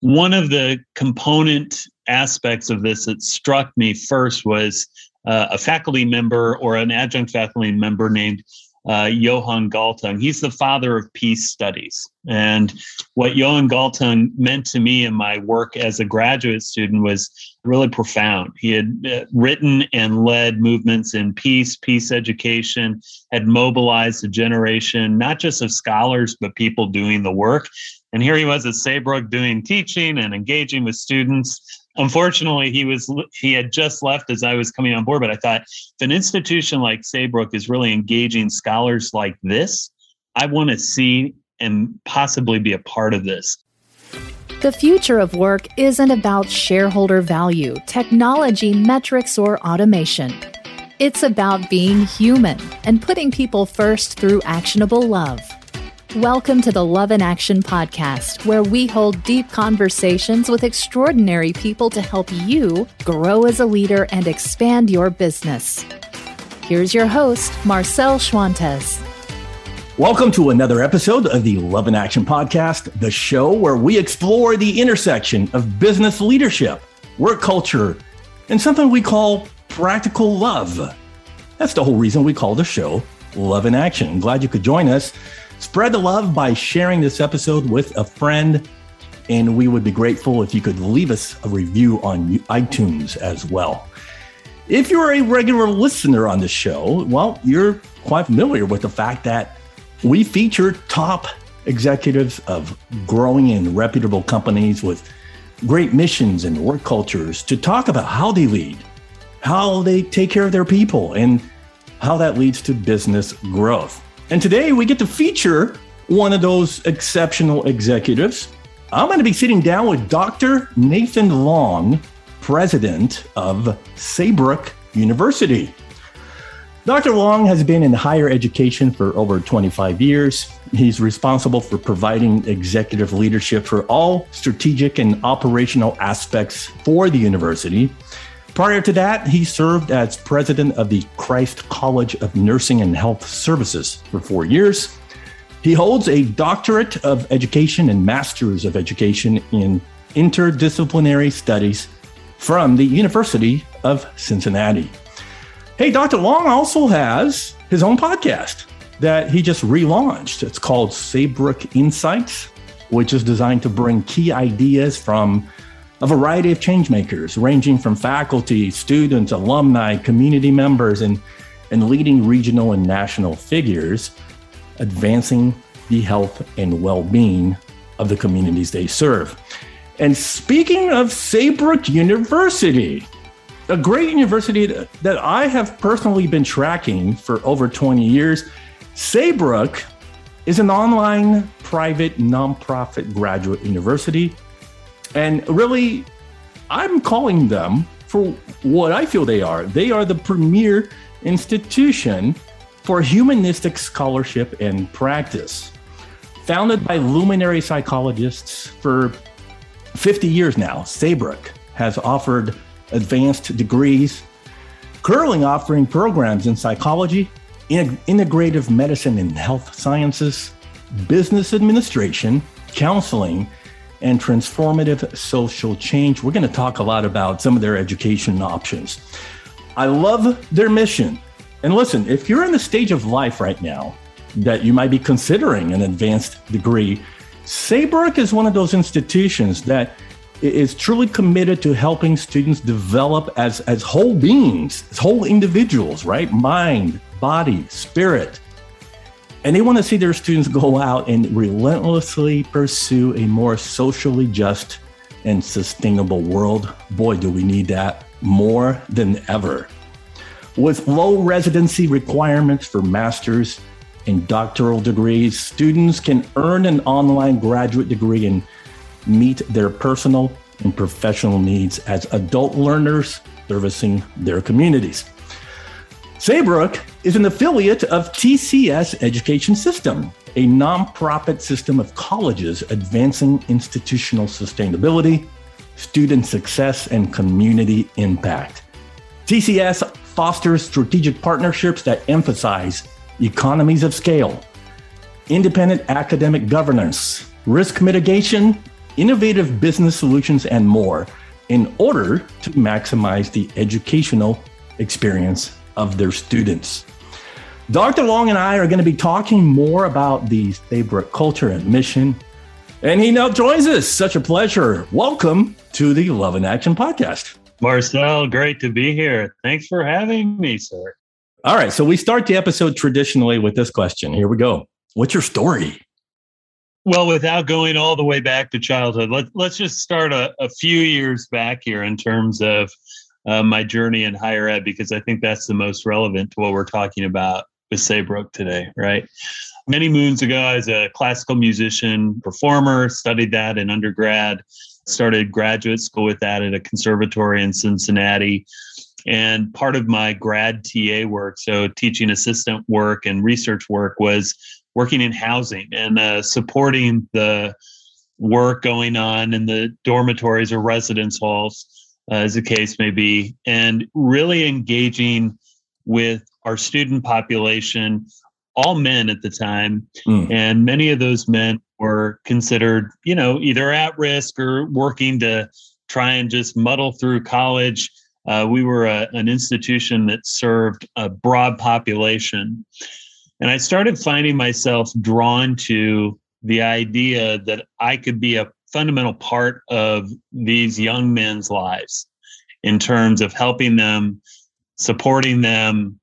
one of the component aspects of this that struck me first was uh, a faculty member or an adjunct faculty member named uh, Johan Galtung. He's the father of peace studies. And what Johan Galtung meant to me in my work as a graduate student was really profound. He had uh, written and led movements in peace, peace education, had mobilized a generation, not just of scholars, but people doing the work. And here he was at Saybrook doing teaching and engaging with students. Unfortunately he was he had just left as i was coming on board but i thought if an institution like saybrook is really engaging scholars like this i want to see and possibly be a part of this. The future of work isn't about shareholder value technology metrics or automation. It's about being human and putting people first through actionable love Welcome to the Love in Action podcast, where we hold deep conversations with extraordinary people to help you grow as a leader and expand your business. Here's your host, Marcel Schwantes. Welcome to another episode of the Love in Action podcast, the show where we explore the intersection of business leadership, work culture, and something we call practical love. That's the whole reason we call the show Love in Action. I'm glad you could join us. Spread the love by sharing this episode with a friend. And we would be grateful if you could leave us a review on iTunes as well. If you're a regular listener on the show, well, you're quite familiar with the fact that we feature top executives of growing and reputable companies with great missions and work cultures to talk about how they lead, how they take care of their people, and how that leads to business growth. And today we get to feature one of those exceptional executives. I'm going to be sitting down with Dr. Nathan Long, president of Saybrook University. Dr. Long has been in higher education for over 25 years. He's responsible for providing executive leadership for all strategic and operational aspects for the university. Prior to that, he served as president of the Christ College of Nursing and Health Services for four years. He holds a doctorate of education and master's of education in interdisciplinary studies from the University of Cincinnati. Hey, Dr. Long also has his own podcast that he just relaunched. It's called Saybrook Insights, which is designed to bring key ideas from a variety of changemakers, ranging from faculty, students, alumni, community members, and, and leading regional and national figures, advancing the health and well being of the communities they serve. And speaking of Saybrook University, a great university that I have personally been tracking for over 20 years, Saybrook is an online private nonprofit graduate university and really, I'm calling them for what I feel they are. They are the premier institution for humanistic scholarship and practice. Founded by luminary psychologists for 50 years now, Saybrook has offered advanced degrees, currently offering programs in psychology, integrative medicine and health sciences, business administration, counseling, and transformative social change. We're going to talk a lot about some of their education options. I love their mission. And listen, if you're in the stage of life right now that you might be considering an advanced degree, Saybrook is one of those institutions that is truly committed to helping students develop as, as whole beings, as whole individuals, right? Mind, body, spirit, and they want to see their students go out and relentlessly pursue a more socially just and sustainable world. Boy, do we need that more than ever. With low residency requirements for master's and doctoral degrees, students can earn an online graduate degree and meet their personal and professional needs as adult learners servicing their communities. Saybrook is an affiliate of TCS Education System, a nonprofit system of colleges advancing institutional sustainability, student success, and community impact. TCS fosters strategic partnerships that emphasize economies of scale, independent academic governance, risk mitigation, innovative business solutions, and more in order to maximize the educational experience of their students. Dr. Long and I are going to be talking more about the Saybrook culture and mission. And he now joins us. Such a pleasure. Welcome to the Love in Action podcast. Marcel, great to be here. Thanks for having me, sir. All right. So we start the episode traditionally with this question. Here we go. What's your story? Well, without going all the way back to childhood, let, let's just start a, a few years back here in terms of uh, my journey in higher ed, because I think that's the most relevant to what we're talking about with Saybrook today, right? Many moons ago, I was a classical musician, performer, studied that in undergrad, started graduate school with that at a conservatory in Cincinnati. And part of my grad TA work, so teaching assistant work and research work, was working in housing and uh, supporting the work going on in the dormitories or residence halls, uh, as the case may be, and really engaging with our student population, all men at the time, mm. and many of those men were considered, you know, either at risk or working to try and just muddle through college. Uh, we were a, an institution that served a broad population. And I started finding myself drawn to the idea that I could be a fundamental part of these young men's lives in terms of helping them, supporting them,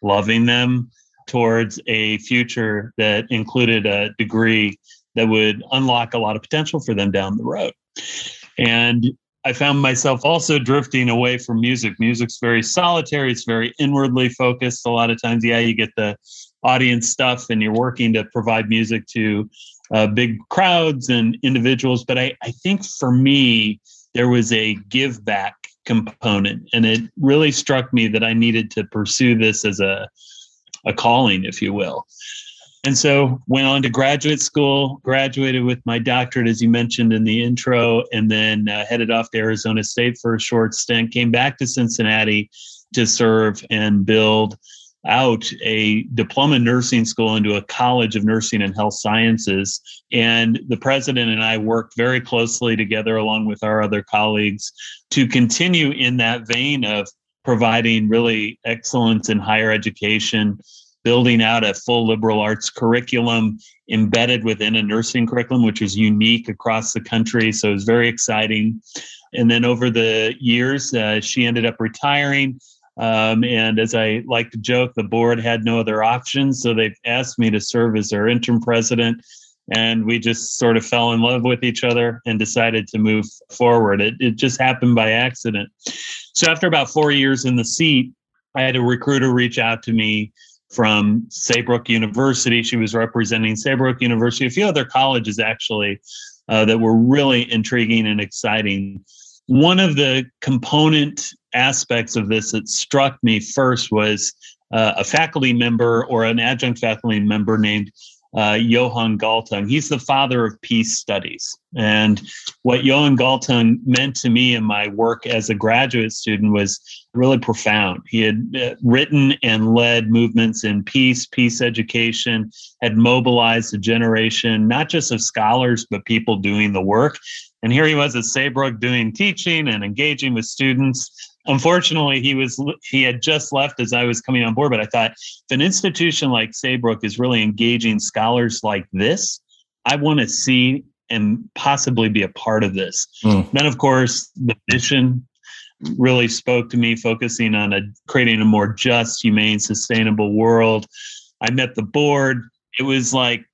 loving them towards a future that included a degree that would unlock a lot of potential for them down the road. And I found myself also drifting away from music. Music's very solitary, it's very inwardly focused. A lot of times, yeah, you get the audience stuff and you're working to provide music to uh, big crowds and individuals. But I, I think for me, there was a give back component. And it really struck me that I needed to pursue this as a, a calling, if you will. And so went on to graduate school, graduated with my doctorate, as you mentioned in the intro, and then uh, headed off to Arizona State for a short stint, came back to Cincinnati to serve and build out a diploma nursing school into a college of nursing and health sciences. And the president and I worked very closely together, along with our other colleagues, to continue in that vein of providing really excellence in higher education, building out a full liberal arts curriculum embedded within a nursing curriculum, which is unique across the country. So it was very exciting. And then over the years, uh, she ended up retiring. Um, and as I like to joke, the board had no other options. So they asked me to serve as their interim president. And we just sort of fell in love with each other and decided to move forward. It, it just happened by accident. So after about four years in the seat, I had a recruiter reach out to me from Saybrook University. She was representing Saybrook University, a few other colleges actually uh, that were really intriguing and exciting. One of the component aspects of this that struck me first was uh, a faculty member or an adjunct faculty member named uh, Johan Galtung. He's the father of peace studies. And what Johan Galtung meant to me in my work as a graduate student was really profound. He had uh, written and led movements in peace, peace education, had mobilized a generation, not just of scholars, but people doing the work. And here he was at Saybrook doing teaching and engaging with students. Unfortunately he was he had just left as i was coming on board but i thought if an institution like saybrook is really engaging scholars like this i want to see and possibly be a part of this. Mm. then of course the mission really spoke to me focusing on a, creating a more just humane sustainable world. I met the board. It was like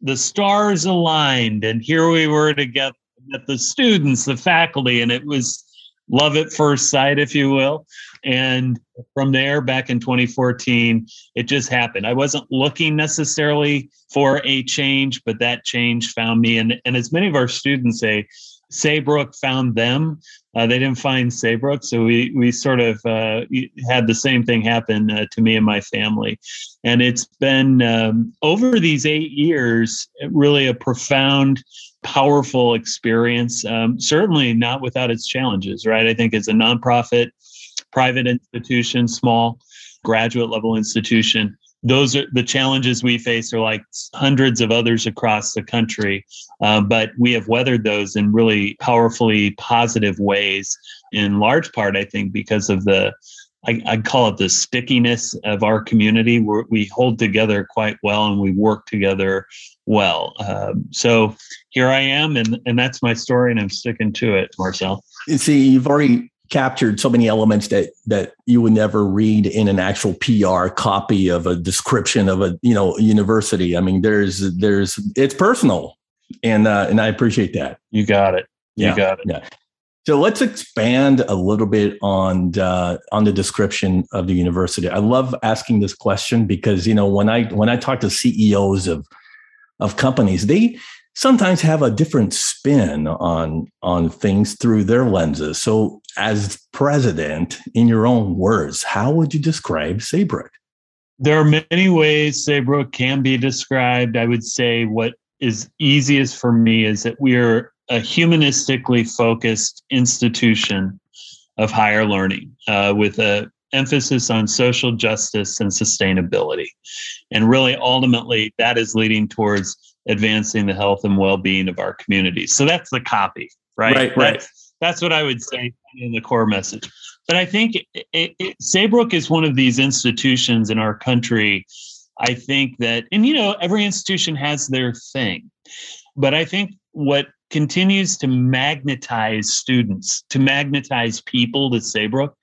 the stars aligned and here we were together met the students the faculty and it was love at first sight, if you will. And from there, back in 2014, it just happened. I wasn't looking necessarily for a change, but that change found me. And, and as many of our students say, Saybrook found them. Uh, they didn't find Saybrook, so we we sort of uh, had the same thing happen uh, to me and my family. And it's been um, over these eight years really a profound powerful experience. Um, certainly not without its challenges, right? I think as a nonprofit, private institution, small graduate level institution, those are the challenges we face are like hundreds of others across the country uh, but we have weathered those in really powerfully positive ways in large part i think because of the I, I call it the stickiness of our community. We're, we hold together quite well and we work together well. Um, so here I am, and, and that's my story, and I'm sticking to it, Marcel. You see, you've already captured so many elements that that you would never read in an actual PR copy of a description of a you know university. I mean, there's there's it's personal, and uh, and I appreciate that. You got it. You yeah, got it. Yeah. So let's expand a little bit on uh, on the description of the university. I love asking this question because you know when I when I talk to CEOs of of companies, they sometimes have a different spin on on things through their lenses. So, as president, in your own words, how would you describe Saybrook? There are many ways Saybrook can be described. I would say what is easiest for me is that we are a humanistically focused institution of higher learning uh, with a emphasis on social justice and sustainability. And really, ultimately, that is leading towards advancing the health and well-being of our communities. So that's the copy, right? Right, right. That's, that's what I would say in the core message. But I think it, it, Saybrook is one of these institutions in our country. I think that, and you know, every institution has their thing. But I think what continues to magnetize students, to magnetize people to Saybrook,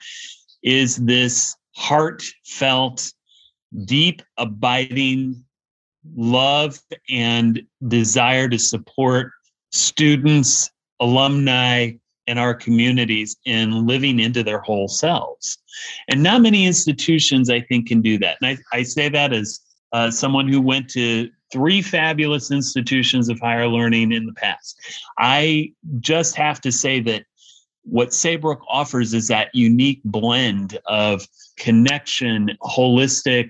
is this heartfelt, deep, abiding love and desire to support students, alumni, and our communities in living into their whole selves. And not many institutions, I think, can do that. And I, I say that as uh, someone who went to three fabulous institutions of higher learning in the past. I just have to say that what Saybrook offers is that unique blend of connection, holistic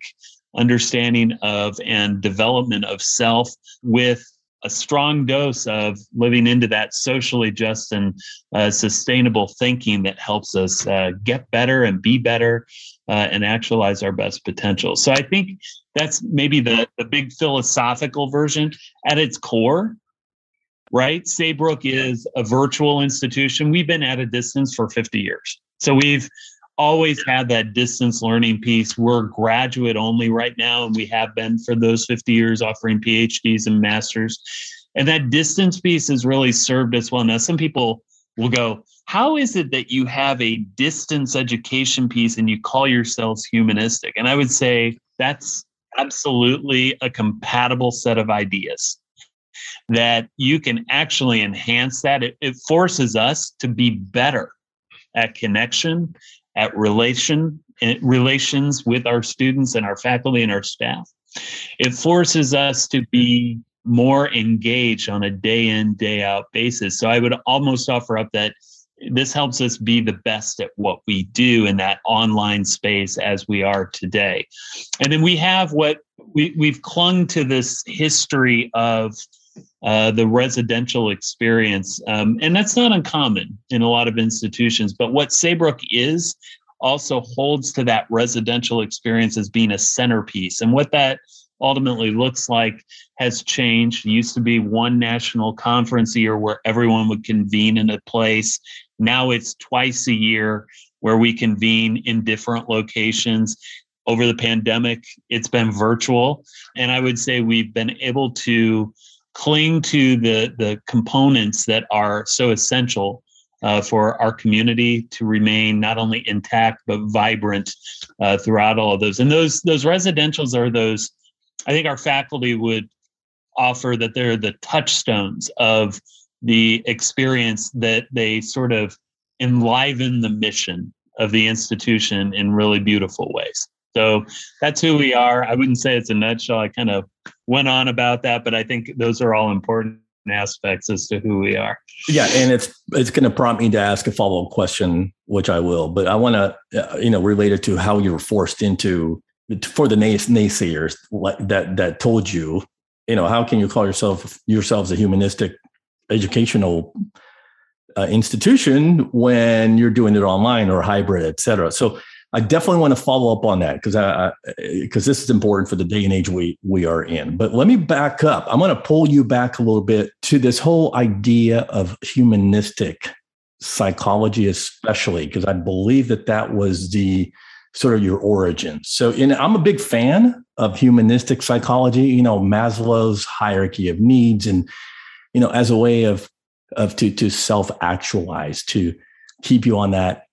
understanding of and development of self with a strong dose of living into that socially just and uh, sustainable thinking that helps us uh, get better and be better uh, and actualize our best potential. So I think that's maybe the, the big philosophical version at its core. Right? Saybrook is a virtual institution. We've been at a distance for 50 years. So we've always had that distance learning piece. We're graduate only right now, and we have been for those 50 years offering PhDs and masters. And that distance piece has really served us well. Now, some people will go, How is it that you have a distance education piece and you call yourselves humanistic? And I would say that's absolutely a compatible set of ideas that you can actually enhance that. It, it forces us to be better at connection at relation relations with our students and our faculty and our staff. It forces us to be more engaged on a day in day out basis. So I would almost offer up that this helps us be the best at what we do in that online space as we are today. And then we have what we, we've clung to this history of uh, the residential experience. Um, and that's not uncommon in a lot of institutions. But what Saybrook is also holds to that residential experience as being a centerpiece. And what that ultimately looks like has changed. It used to be one national conference a year where everyone would convene in a place. Now it's twice a year where we convene in different locations. Over the pandemic, it's been virtual. And I would say we've been able to cling to the the components that are so essential uh, for our community to remain not only intact but vibrant uh, throughout all of those. And those those residentials are those. I think our faculty would offer that they're the touchstones of the experience that they sort of enliven the mission of the institution in really beautiful ways. So that's who we are. I wouldn't say it's a nutshell. I kind of went on about that, but I think those are all important aspects as to who we are. Yeah, and it's it's going to prompt me to ask a follow up question, which I will. But I want to, uh, you know, relate it to how you were forced into for the naysayers that that told you, you know, how can you call yourself yourselves a humanistic educational uh, institution when you're doing it online or hybrid, et cetera. So I definitely want to follow up on that because I because uh, this is important for the day and age we we are in. But let me back up. I'm going to pull you back a little bit to this whole idea of humanistic psychology, especially because I believe that that was the sort of your origin. So, in, I'm a big fan of humanistic psychology. You know, Maslow's hierarchy of needs, and you know, as a way of of to to self actualize, to keep you on that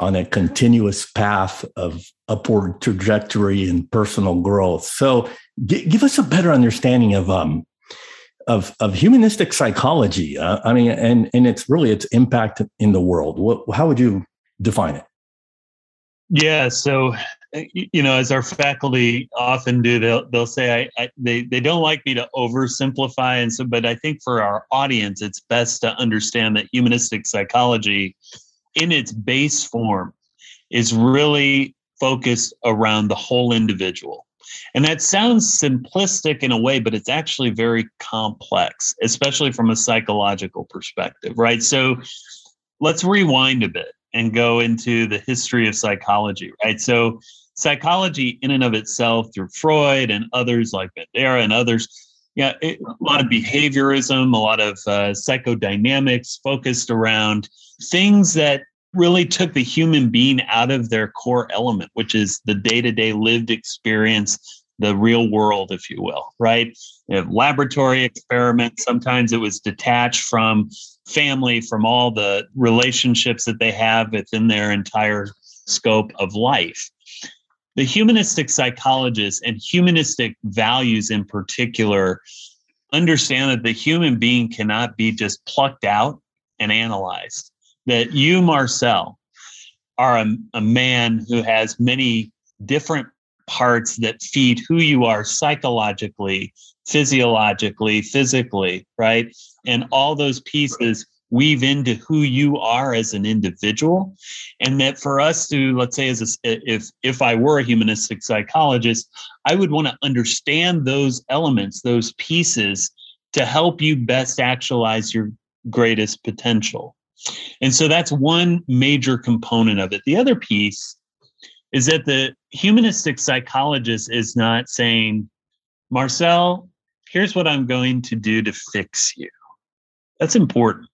on a continuous path of upward trajectory and personal growth. So, g- give us a better understanding of um of of humanistic psychology. Uh, I mean, and and it's really its impact in the world. What, how would you define it? Yeah, so you know, as our faculty often do, they'll they'll say I, I, they they don't like me to oversimplify, and so, but I think for our audience, it's best to understand that humanistic psychology in its base form is really focused around the whole individual. And that sounds simplistic in a way, but it's actually very complex, especially from a psychological perspective, right? So let's rewind a bit and go into the history of psychology, right? So psychology in and of itself through Freud and others like Bandura and others, yeah, it, a lot of behaviorism, a lot of uh, psychodynamics focused around things that really took the human being out of their core element, which is the day to day lived experience, the real world, if you will, right? You laboratory experiments. Sometimes it was detached from family, from all the relationships that they have within their entire scope of life. The humanistic psychologists and humanistic values in particular understand that the human being cannot be just plucked out and analyzed that you, Marcel, are a, a man who has many different parts that feed who you are psychologically, physiologically, physically, right? And all those pieces weave into who you are as an individual and that for us to let's say as a, if if i were a humanistic psychologist i would want to understand those elements those pieces to help you best actualize your greatest potential and so that's one major component of it. The other piece is that the humanistic psychologist is not saying, Marcel, here's what I'm going to do to fix you. That's important.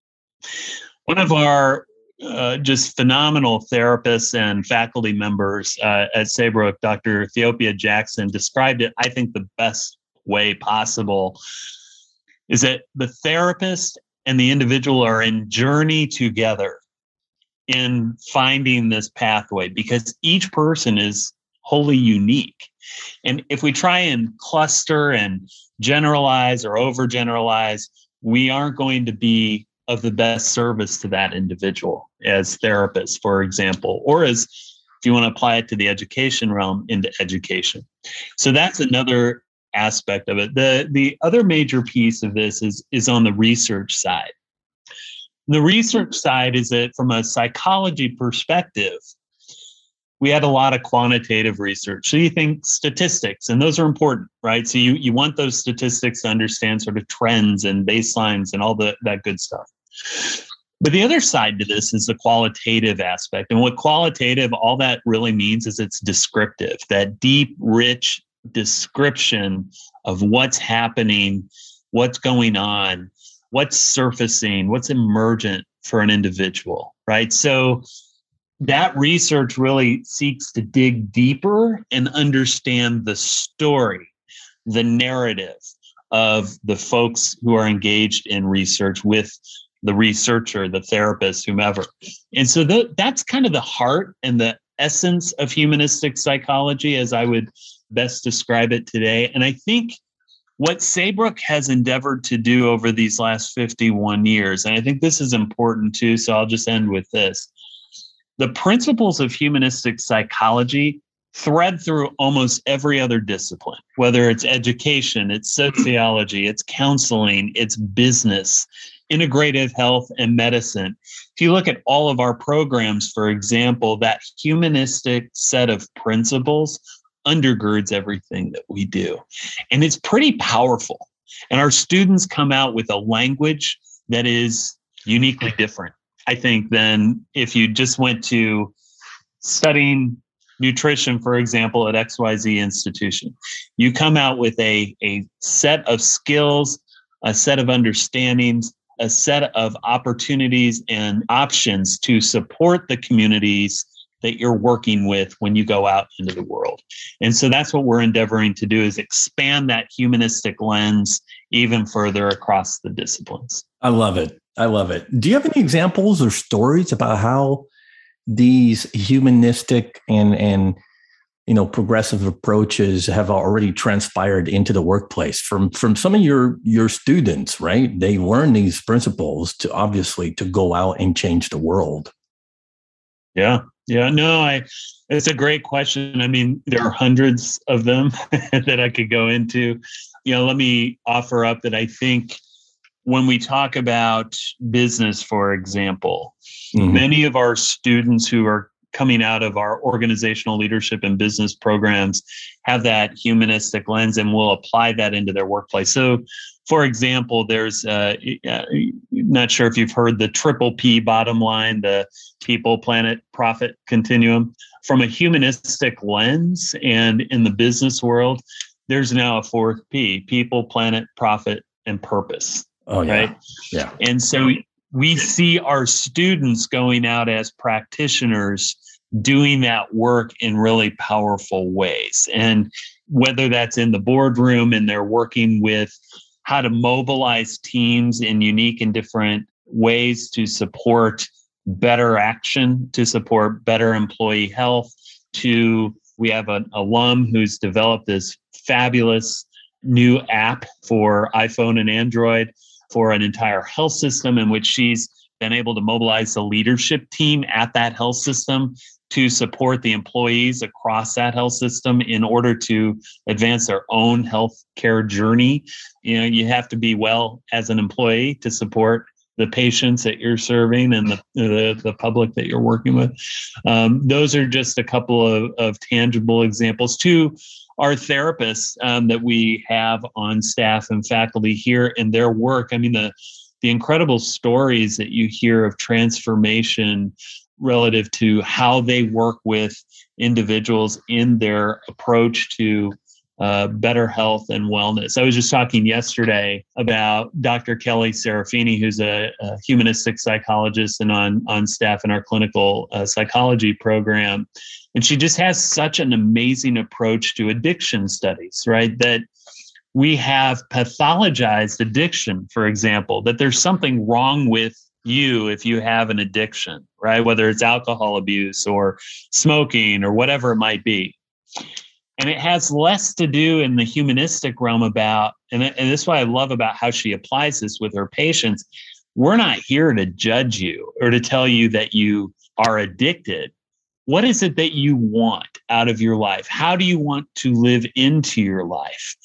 One of our uh, just phenomenal therapists and faculty members uh, at Saybrook, Dr. Theopia Jackson, described it, I think, the best way possible is that the therapist and the individual are in journey together in finding this pathway because each person is wholly unique. And if we try and cluster and generalize or overgeneralize, we aren't going to be of the best service to that individual as therapists, for example, or as if you want to apply it to the education realm into education. So that's another aspect of it. The the other major piece of this is is on the research side. The research side is that from a psychology perspective, we had a lot of quantitative research. So you think statistics, and those are important, right? So you, you want those statistics to understand sort of trends and baselines and all the, that good stuff. But the other side to this is the qualitative aspect. And what qualitative, all that really means is it's descriptive, that deep, rich description of what's happening, what's going on, what's surfacing, what's emergent for an individual, right? So that research really seeks to dig deeper and understand the story, the narrative of the folks who are engaged in research with the researcher, the therapist, whomever. And so th- that's kind of the heart and the essence of humanistic psychology, as I would best describe it today. And I think what Saybrook has endeavored to do over these last 51 years, and I think this is important too, so I'll just end with this. The principles of humanistic psychology thread through almost every other discipline, whether it's education, it's sociology, it's counseling, it's business, integrative health, and medicine. If you look at all of our programs, for example, that humanistic set of principles undergirds everything that we do. And it's pretty powerful. And our students come out with a language that is uniquely different, I think, than if you just went to studying nutrition, for example, at XYZ institution. You come out with a, a set of skills, a set of understandings, a set of opportunities and options to support the communities that you're working with when you go out into the world. And so that's what we're endeavoring to do is expand that humanistic lens even further across the disciplines. I love it. I love it. Do you have any examples or stories about how these humanistic and and you know progressive approaches have already transpired into the workplace from from some of your your students right? They learn these principles to obviously to go out and change the world. Yeah. Yeah. No i it's a great question. I mean there are hundreds of them that i could go into. You know let me offer up that i think when we talk about business for example mm-hmm. many of our students who are coming out of our organizational leadership and business programs have that humanistic lens and will apply that into their workplace. So, for example, there's uh, uh, not sure if you've heard the triple P bottom line, the people, planet, profit continuum. From a humanistic lens and in the business world, there's now a fourth P people, planet, profit, and purpose. Oh, yeah. Right. Yeah. And so we see our students going out as practitioners doing that work in really powerful ways. And whether that's in the boardroom and they're working with how to mobilize teams in unique and different ways to support better action, to support better employee health, to we have an alum who's developed this fabulous new app for iPhone and Android for an entire health system in which she's been able to mobilize the leadership team at that health system to support the employees across that health system in order to advance their own health care journey. You know, you have to be well as an employee to support the patients that you're serving and the, the, the public that you're working with. Um, those are just a couple of, of tangible examples. Two, our therapists um, that we have on staff and faculty here in their work. I mean, the the incredible stories that you hear of transformation relative to how they work with individuals in their approach to uh, better health and wellness. I was just talking yesterday about Dr. Kelly Serafini, who's a, a humanistic psychologist and on, on staff in our clinical uh, psychology program. And she just has such an amazing approach to addiction studies, right? That we have pathologized addiction, for example, that there's something wrong with you if you have an addiction, right? Whether it's alcohol abuse or smoking or whatever it might be. And it has less to do in the humanistic realm about, and, and this is what I love about how she applies this with her patients. We're not here to judge you or to tell you that you are addicted. What is it that you want out of your life? How do you want to live into your life?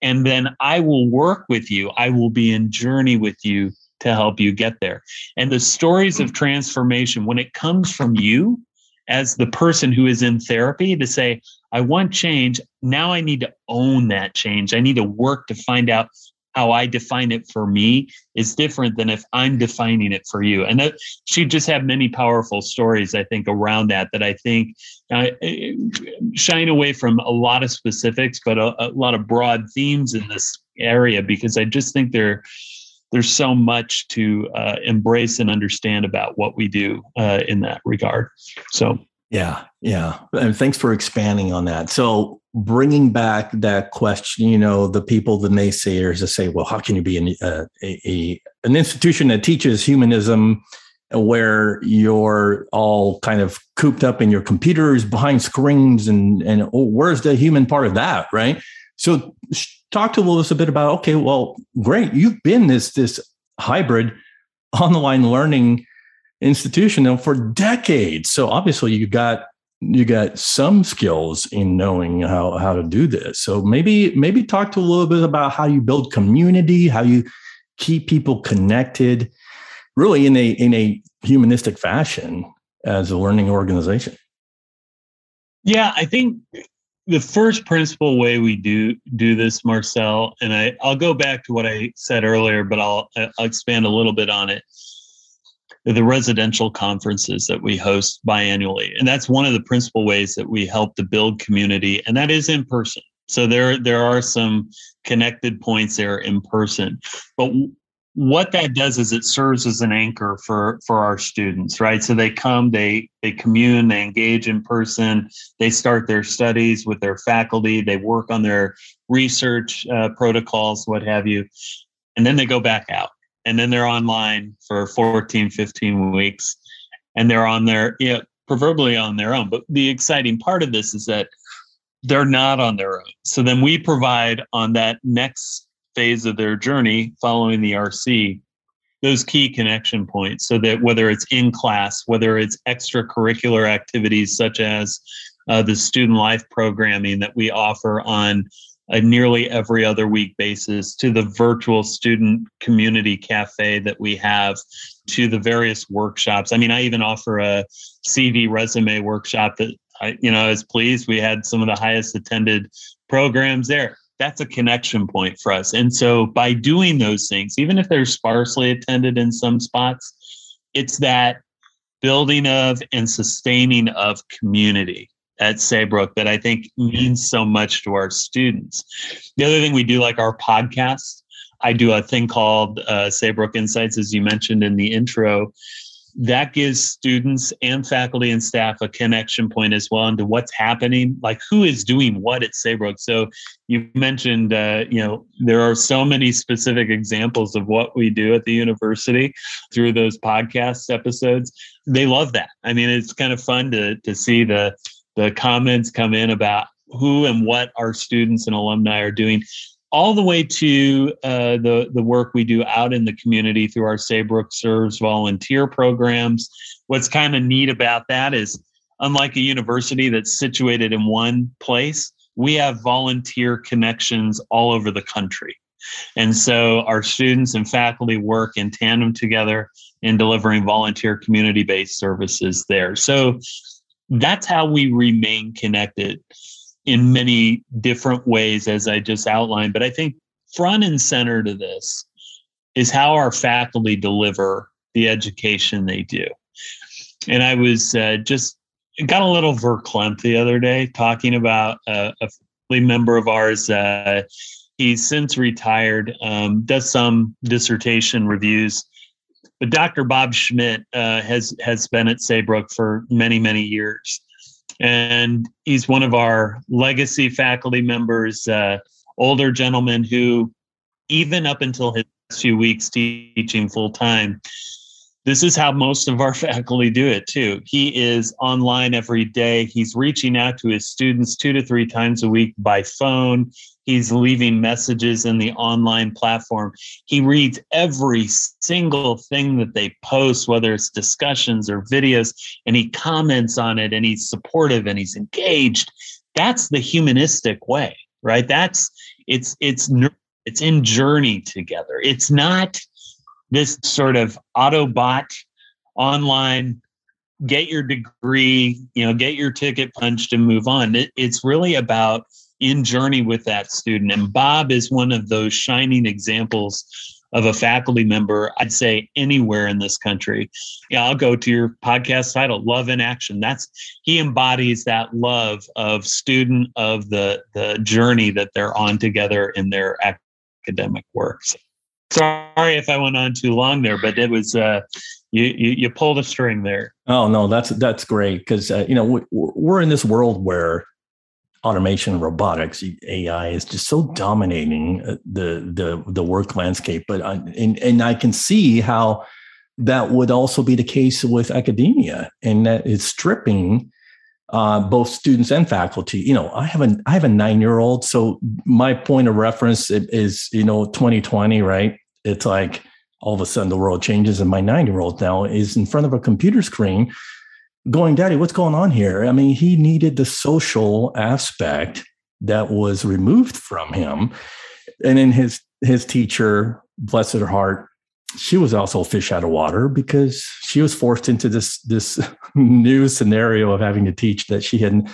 And then I will work with you. I will be in journey with you to help you get there. And the stories of transformation, when it comes from you as the person who is in therapy to say, I want change. Now I need to own that change. I need to work to find out how I define it for me is different than if I'm defining it for you. And that she just had many powerful stories, I think, around that, that I think uh, shine away from a lot of specifics, but a, a lot of broad themes in this area because I just think they're there's so much to uh, embrace and understand about what we do uh, in that regard. So, yeah, yeah. And thanks for expanding on that. So, bringing back that question, you know, the people, the naysayers that say, well, how can you be an, uh, a, a, an institution that teaches humanism where you're all kind of cooped up in your computers behind screens and, and oh, where's the human part of that, right? So, talk to us a bit about okay well great you've been this this hybrid online learning institution now for decades. So obviously you got you got some skills in knowing how how to do this. So maybe maybe talk to a little bit about how you build community how you keep people connected really in a in a humanistic fashion as a learning organization. Yeah i think the first principle way we do do this, Marcel, and I, I'll go back to what I said earlier, but I'll, I'll expand a little bit on it. the residential conferences that we host biannually. And that's one of the principal ways that we help to build community, and that is in person. So there, there are some connected points there in person. But what that does is it serves as an anchor for for our students right? So they come they they commune they engage in person they start their studies with their faculty they work on their research uh, protocols what have you and then they go back out. And then they're online for 14 15 weeks and they're on their you know, proverbially on their own. But the exciting part of this is that they're not on their own. So then we provide on that next phase of their journey following the RC, those key connection points so that whether it's in class, whether it's extracurricular activities such as uh, the student life programming that we offer on a nearly every other week basis to the virtual student community cafe that we have to the various workshops. I mean, I even offer a CV resume workshop that I, you know, I was pleased. We had some of the highest attended programs there that's a connection point for us. And so by doing those things, even if they're sparsely attended in some spots, it's that building of and sustaining of community at Saybrook that I think means so much to our students. The other thing we do, like our podcast, I do a thing called uh, Saybrook Insights, as you mentioned in the intro, that gives students and faculty and staff a connection point as well into what's happening, like who is doing what at Saybrook. So you mentioned, uh, you know, there are so many specific examples of what we do at the university through those podcast episodes. They love that. I mean, it's kind of fun to to see the the comments come in about who and what our students and alumni are doing all the way to uh, the the work we do out in the community through our Saybrook Serves volunteer programs. What's kind of neat about that is, unlike a university that's situated in one place, we have volunteer connections all over the country. And so our students and faculty work in tandem together in delivering volunteer community based services there. So that's how we remain connected in many different ways, as I just outlined. But I think front and center to this is how our faculty deliver the education they do. And I was uh, just got a little verklempt the other day talking about a member of ours. Uh, he's since retired, um, does some dissertation reviews. But Dr. Bob Schmidt uh, has has been at Saybrook for many many years, and he's one of our legacy faculty members, uh, older gentleman who, even up until his few weeks teaching full time, this is how most of our faculty do it too. He is online every day. He's reaching out to his students two to three times a week by phone. He's leaving messages in the online platform. He reads every single thing that they post, whether it's discussions or videos, and he comments on it and he's supportive and he's engaged. That's the humanistic way, right? That's it's it's it's in journey together. It's not this sort of Autobot online get your degree, you know, get your ticket punched and move on. It, it's really about in journey with that student. And Bob is one of those shining examples of a faculty member, I'd say anywhere in this country. Yeah, I'll go to your podcast title, Love in Action. That's he embodies that love of student of the the journey that they're on together in their academic work. sorry if I went on too long there, but it was uh you, you, you pulled a string there. Oh no, that's that's great because uh, you know we, we're in this world where automation robotics ai is just so dominating uh, the the the work landscape but I, and, and i can see how that would also be the case with academia and that it's stripping uh, both students and faculty. You know i have a i have a nine year old so my point of reference is you know 2020 right? It's like all of a sudden the world changes and my nine year old now is in front of a computer screen going, Daddy, what's going on here? I mean, he needed the social aspect that was removed from him. And then his his teacher, bless her heart, she was also fish out of water because she was forced into this this new scenario of having to teach that she had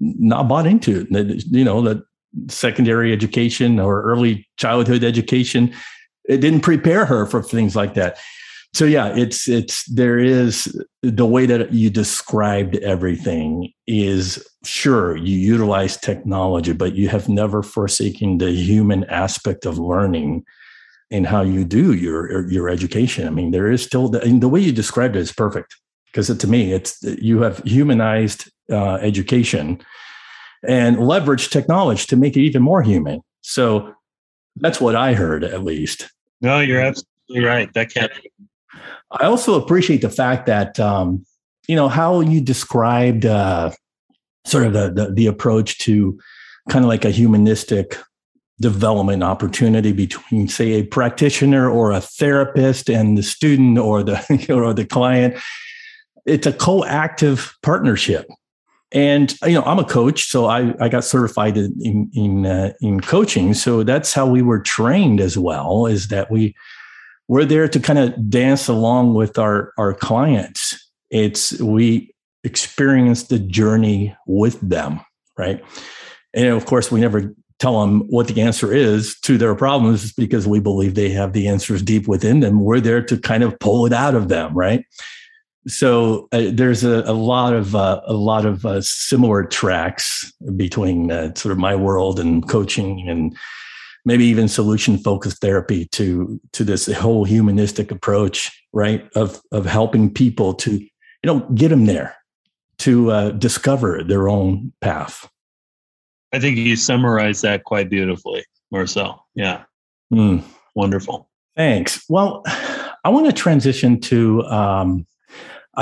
not bought into. You know, the secondary education or early childhood education, it didn't prepare her for things like that. So yeah, it's it's there is the way that you described everything is sure you utilize technology, but you have never forsaken the human aspect of learning in how you do your your education. I mean, there is still the, the way you described it is perfect because to me, it's you have humanized uh, education and leverage technology to make it even more human. So that's what I heard, at least. No, you're absolutely right. That can't. I also appreciate the fact that um, you know how you described uh, sort of the, the the approach to kind of like a humanistic development opportunity between say a practitioner or a therapist and the student or the or the client. It's a co-active partnership. And you know i'm a coach so i, I got certified in in uh, in coaching. So that's how we were trained as well is that we we're there to kind of dance along with our our clients it's we experience the journey with them right and of course we never tell them what the answer is to their problems because we believe they have the answers deep within them. We're there to kind of pull it out of them, right? So uh, there's a, a, lot of uh, a lot of uh, similar tracks between uh, sort of my world and coaching and maybe even solution focused therapy to to this whole humanistic approach, right? Of of helping people to you know get them there to uh, discover their own path. I think you summarized that quite beautifully, Marcel. Yeah. Mm. Wonderful. Thanks. Well, I want to transition to, um,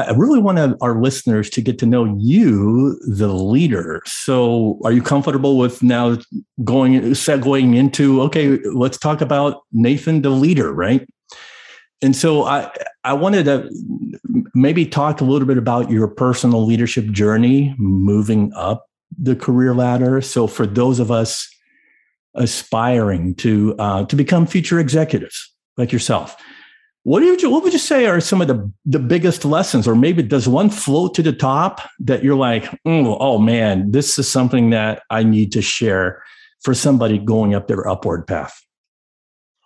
I really want our listeners to get to know you, the leader. So, are you comfortable with now going, segueing into, okay, let's talk about Nathan, the leader, right? And so I, I wanted to maybe talk a little bit about your personal leadership journey moving up the career ladder. So for those of us aspiring to uh, to become future executives like yourself, what do you what would you say are some of the the biggest lessons, or maybe does one float to the top that you're like, mm, oh man, this is something that I need to share for somebody going up their upward path?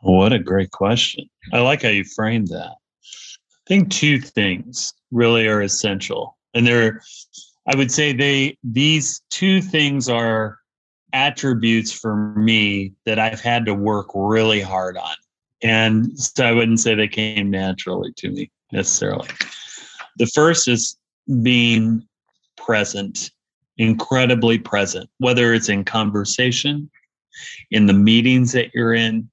What a great question. I like how you framed that. I think two things really are essential, and they're I would say they these two things are attributes for me that I've had to work really hard on. And so I wouldn't say they came naturally to me necessarily. The first is being present, incredibly present, whether it's in conversation, in the meetings that you're in,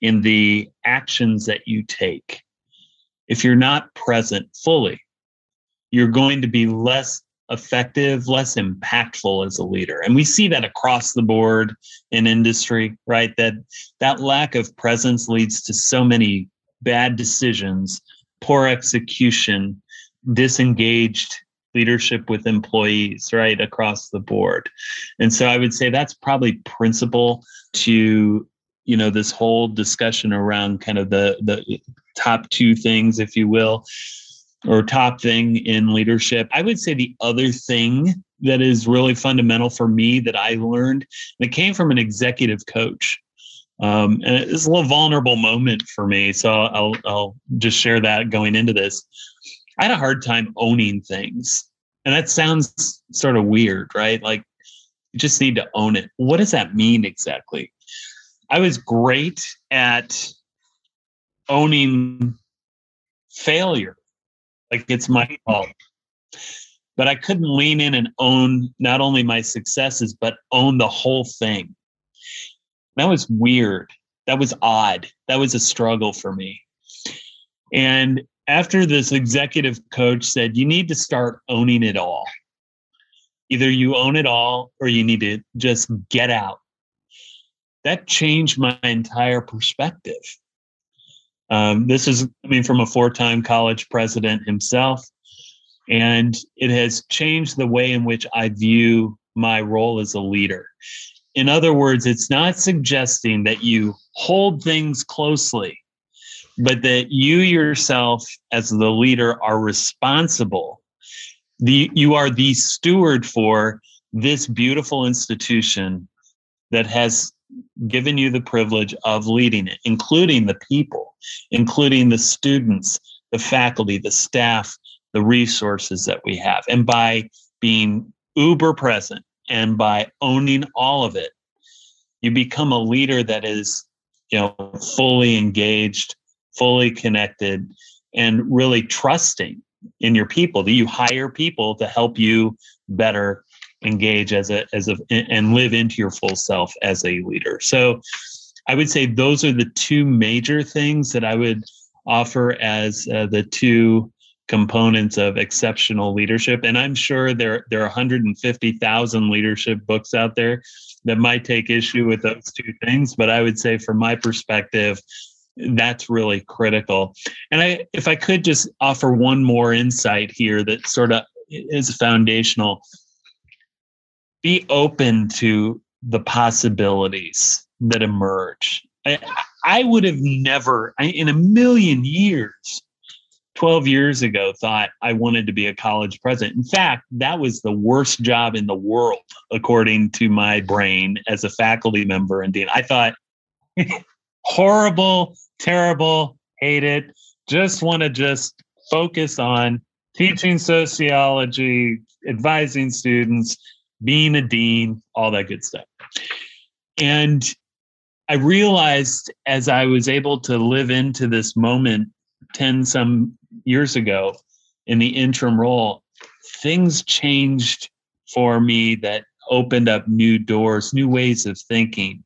in the actions that you take. If you're not present fully, you're going to be less effective, less impactful as a leader. And we see that across the board in industry, right? That that lack of presence leads to so many bad decisions, poor execution, disengaged leadership with employees, right? Across the board. And so I would say that's probably principal to you know this whole discussion around kind of the the top two things if you will or top thing in leadership. I would say the other thing that is really fundamental for me that I learned, and it came from an executive coach. Um, and it's a little vulnerable moment for me. So I'll, I'll just share that going into this. I had a hard time owning things. And that sounds sort of weird, right? Like you just need to own it. What does that mean exactly? I was great at owning failure like it's my mm-hmm. fault. But I couldn't lean in and own not only my successes, but own the whole thing. That was weird. That was odd. That was a struggle for me. And after this executive coach said, you need to start owning it all. Either you own it all or you need to just get out. That changed my entire perspective. Um, this is coming from a four time college president himself. And it has changed the way in which I view my role as a leader. In other words, it's not suggesting that you hold things closely, but that you yourself, as the leader, are responsible. The, you are the steward for this beautiful institution that has given you the privilege of leading it, including the people, including the students, the faculty, the staff, the resources that we have. And by being uber present and by owning all of it, you become a leader that is, you know, fully engaged, fully connected, and really trusting in your people. That you hire people to help you better engage as a as a and live into your full self as a leader. So I would say those are the two major things that I would offer as uh, the two components of exceptional leadership. And I'm sure there there are 150,000 leadership books out there that might take issue with those two things, but I would say from my perspective that's really critical. And I if I could just offer one more insight here that sort of is foundational be open to the possibilities that emerge. I, I would have never, I, in a million years, 12 years ago, thought I wanted to be a college president. In fact, that was the worst job in the world, according to my brain as a faculty member and dean. I thought, horrible, terrible, hate it, just want to just focus on teaching sociology, advising students, being a dean, all that good stuff. And I realized as I was able to live into this moment 10 some years ago in the interim role, things changed for me that opened up new doors, new ways of thinking.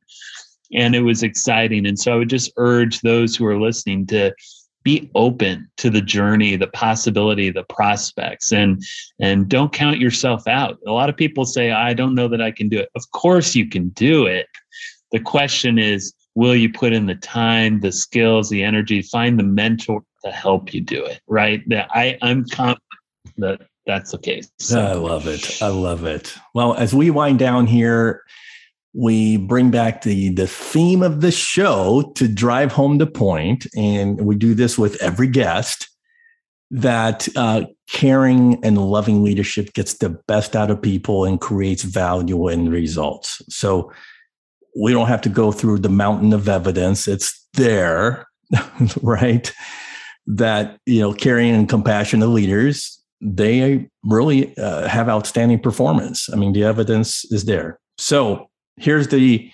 And it was exciting. And so I would just urge those who are listening to be open to the journey the possibility the prospects and and don't count yourself out. A lot of people say i don't know that i can do it. Of course you can do it. The question is will you put in the time the skills the energy find the mentor to help you do it right? That i i'm confident that that's the case. So. i love it. I love it. Well as we wind down here we bring back the the theme of the show to drive home the point and we do this with every guest that uh, caring and loving leadership gets the best out of people and creates value and results. So we don't have to go through the mountain of evidence. It's there right? That you know caring and compassionate leaders they really uh, have outstanding performance. I mean the evidence is there. So here's the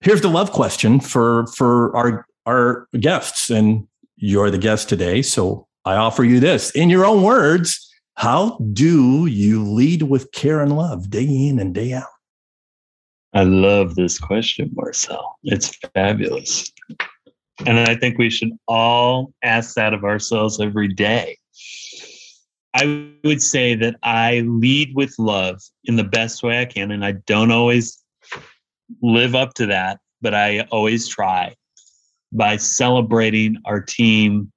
here's the love question for for our our guests. And you're the guest today. So i offer you this. In your own words how do you lead with care and love day in and day out? I love this question marcel. It's fabulous. And i think we should all ask that of ourselves every day. I would say that i lead with love in the best way i can and i don't always live up to that, but I always try by celebrating our team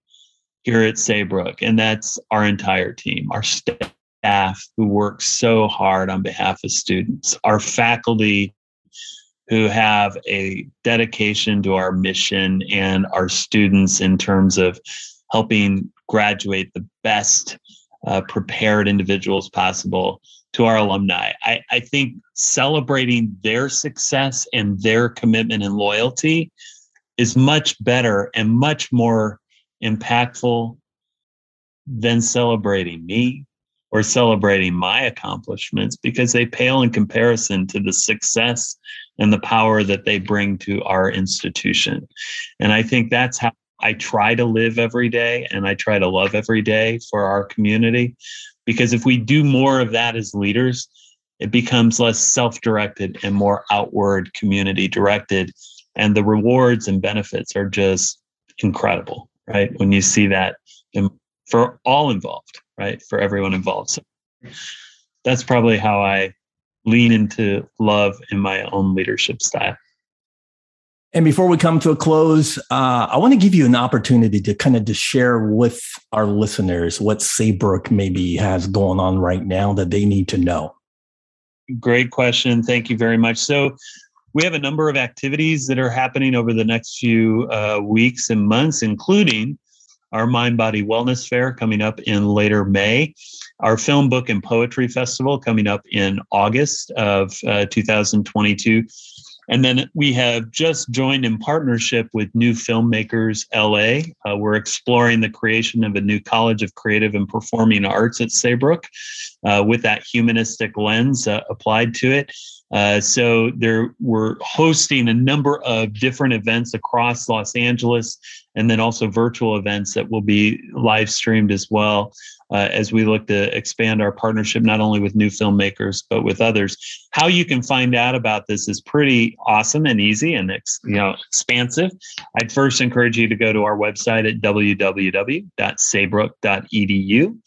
here at Saybrook. And that's our entire team, our staff who work so hard on behalf of students, our faculty who have a dedication to our mission, and our students in terms of helping graduate the best uh, prepared individuals possible to our alumni. I, I think celebrating their success and their commitment and loyalty is much better and much more impactful than celebrating me or celebrating my accomplishments because they pale in comparison to the success and the power that they bring to our institution. And I think that's how I try to live every day and I try to love every day for our community because if we do more of that as leaders, it becomes less self directed and more outward community directed. And the rewards and benefits are just incredible, right? When you see that for all involved, right? For everyone involved. So that's probably how I lean into love in my own leadership style. And before we come to a close, uh, I want to give you an opportunity to kind of to share with our listeners what Saybrook maybe has going on right now that they need to know. Great question. Thank you very much. So, we have a number of activities that are happening over the next few uh, weeks and months, including our Mind Body Wellness Fair coming up in later May, our Film, Book, and Poetry Festival coming up in August of uh, 2022 And then we have just joined in partnership with New Filmmakers LA. Uh, we're exploring the creation of a new College of Creative and Performing Arts at Saybrook uh, with that humanistic lens uh, applied to it. Uh, so there, we're hosting a number of different events across Los Angeles, and then also virtual events that will be live streamed as well uh, as we look to expand our partnership not only with new filmmakers but with others. How you can find out about this is pretty awesome and easy and ex, you know expansive. I'd first encourage you to go to our website at www.saybrook.edu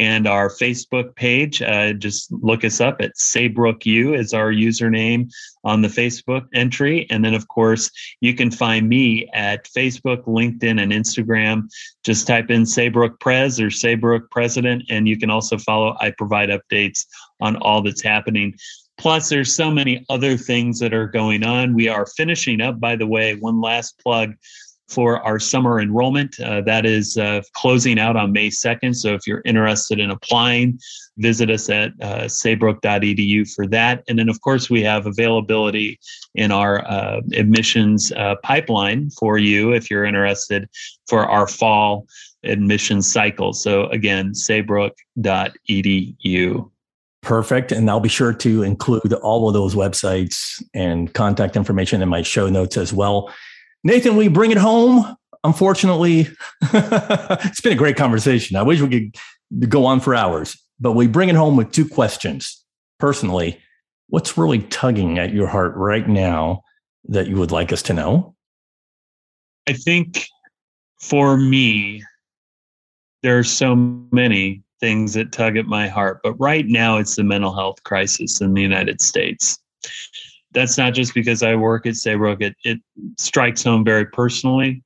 and our Facebook page. Uh, just look us up at Saybrook U is our username on the Facebook entry, and then of course you can find me at Facebook, LinkedIn, and Instagram. Just type in Saybrook Pres or Saybrook President, and you can also follow. I provide updates on all that's happening. Plus, there's so many other things that are going on. We are finishing up, by the way, one last plug for our summer enrollment. Uh, that is uh, closing out on May 2nd. So if you're interested in applying, visit us at uh, saybrook.edu for that. And then, of course, we have availability in our uh, admissions uh, pipeline for you if you're interested for our fall admissions cycle. So again, saybrook.edu. Perfect. And I'll be sure to include all of those websites and contact information in my show notes as well. Nathan, we bring it home. Unfortunately, it's been a great conversation. I wish we could go on for hours, but we bring it home with two questions. Personally, what's really tugging at your heart right now that you would like us to know? I think for me, there are so many things that tug at my heart, but right now it's the mental health crisis in the United States that's not just because I work at Saybrook. It, it strikes home very personally.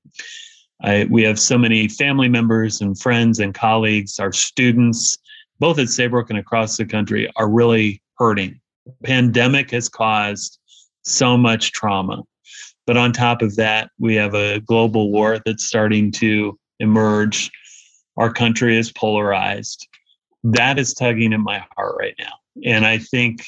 I, we have so many family members and friends and colleagues, our students, both at Saybrook and across the country, are really hurting. Pandemic has caused so much trauma. But on top of that, we have a global war that's starting to emerge. Our country is polarized. That is tugging at my heart right now. And I think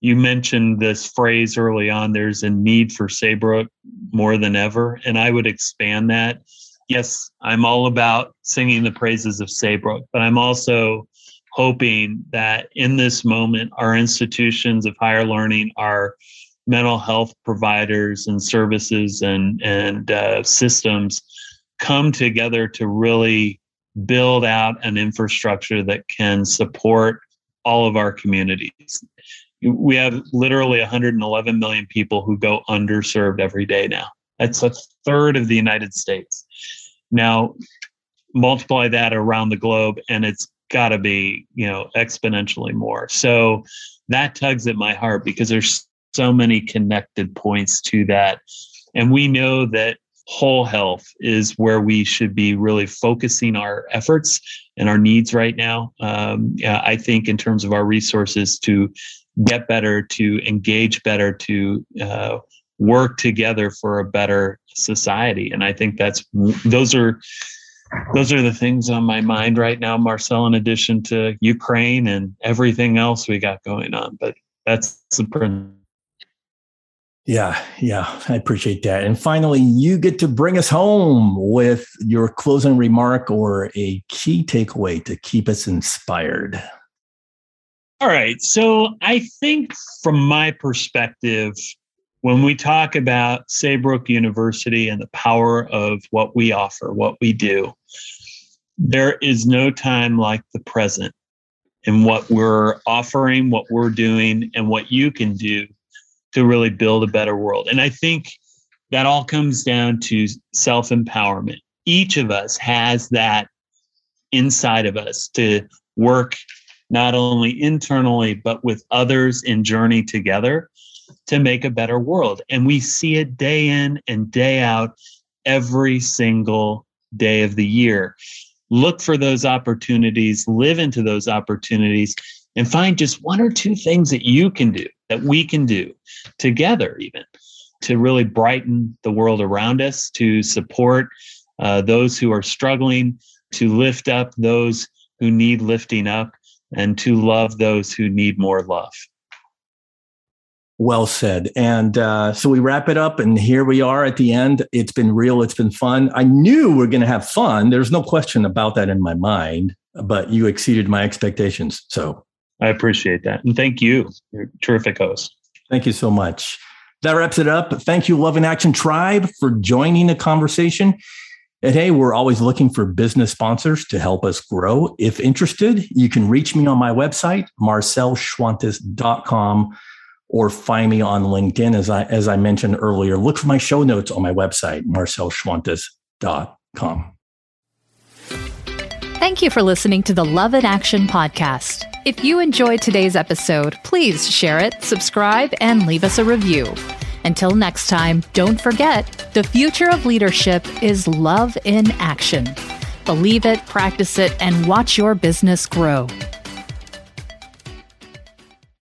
you mentioned this phrase early on there's a need for Saybrook more than ever. And I would expand that. Yes, I'm all about singing the praises of Saybrook, but I'm also hoping that in this moment, our institutions of higher learning, our mental health providers and services and, and uh, systems come together to really build out an infrastructure that can support all of our communities we have literally 111 million people who go underserved every day now. That's a third of the United States. Now, multiply that around the globe, and it's got to be, you know, exponentially more. So that tugs at my heart because there's so many connected points to that. And we know that whole health is where we should be really focusing our efforts and our needs right now. Um, I think, in terms of our resources to get better, to engage better, to uh, work together for a better society. And I think that's those are those are the things on my mind right now, Marcel. In addition to Ukraine and everything else we got going on, but that's the principle. Yeah, yeah, I appreciate that. And finally, you get to bring us home with your closing remark or a key takeaway to keep us inspired. All right. So I think from my perspective, when we talk about Saybrook University and the power of what we offer, what we do, there is no time like the present in what we're offering, what we're doing, and what you can do to really build a better world. And I think that all comes down to self empowerment. Each of us has that inside of us to work not only internally, but with others in journey together to make a better world. And we see it day in and day out every single day of the year. Look for those opportunities, live into those opportunities, and find just one or two things that you can do, that we can do together, even to really brighten the world around us, to support uh, those who are struggling, to lift up those who need lifting up, and to love those who need more love. Well said. And uh, so we wrap it up, and here we are at the end. It's been real. It's been fun. I knew we are going to have fun. There's no question about that in my mind, but you exceeded my expectations. So I appreciate that. And thank you. You're terrific host. Thank you so much. That wraps it up. Thank you, Love in Action Tribe, for joining the conversation. And hey, we're always looking for business sponsors to help us grow. If interested, you can reach me on my website, marcelschwantes.com or find me on LinkedIn. As I, as I mentioned earlier, look for my show notes on my website, marcelschwantes.com. Thank you for listening to the Love in Action podcast. If you enjoyed today's episode, please share it, subscribe, and leave us a review. Until next time, don't forget the future of leadership is love in action. Believe it, practice it, and watch your business grow.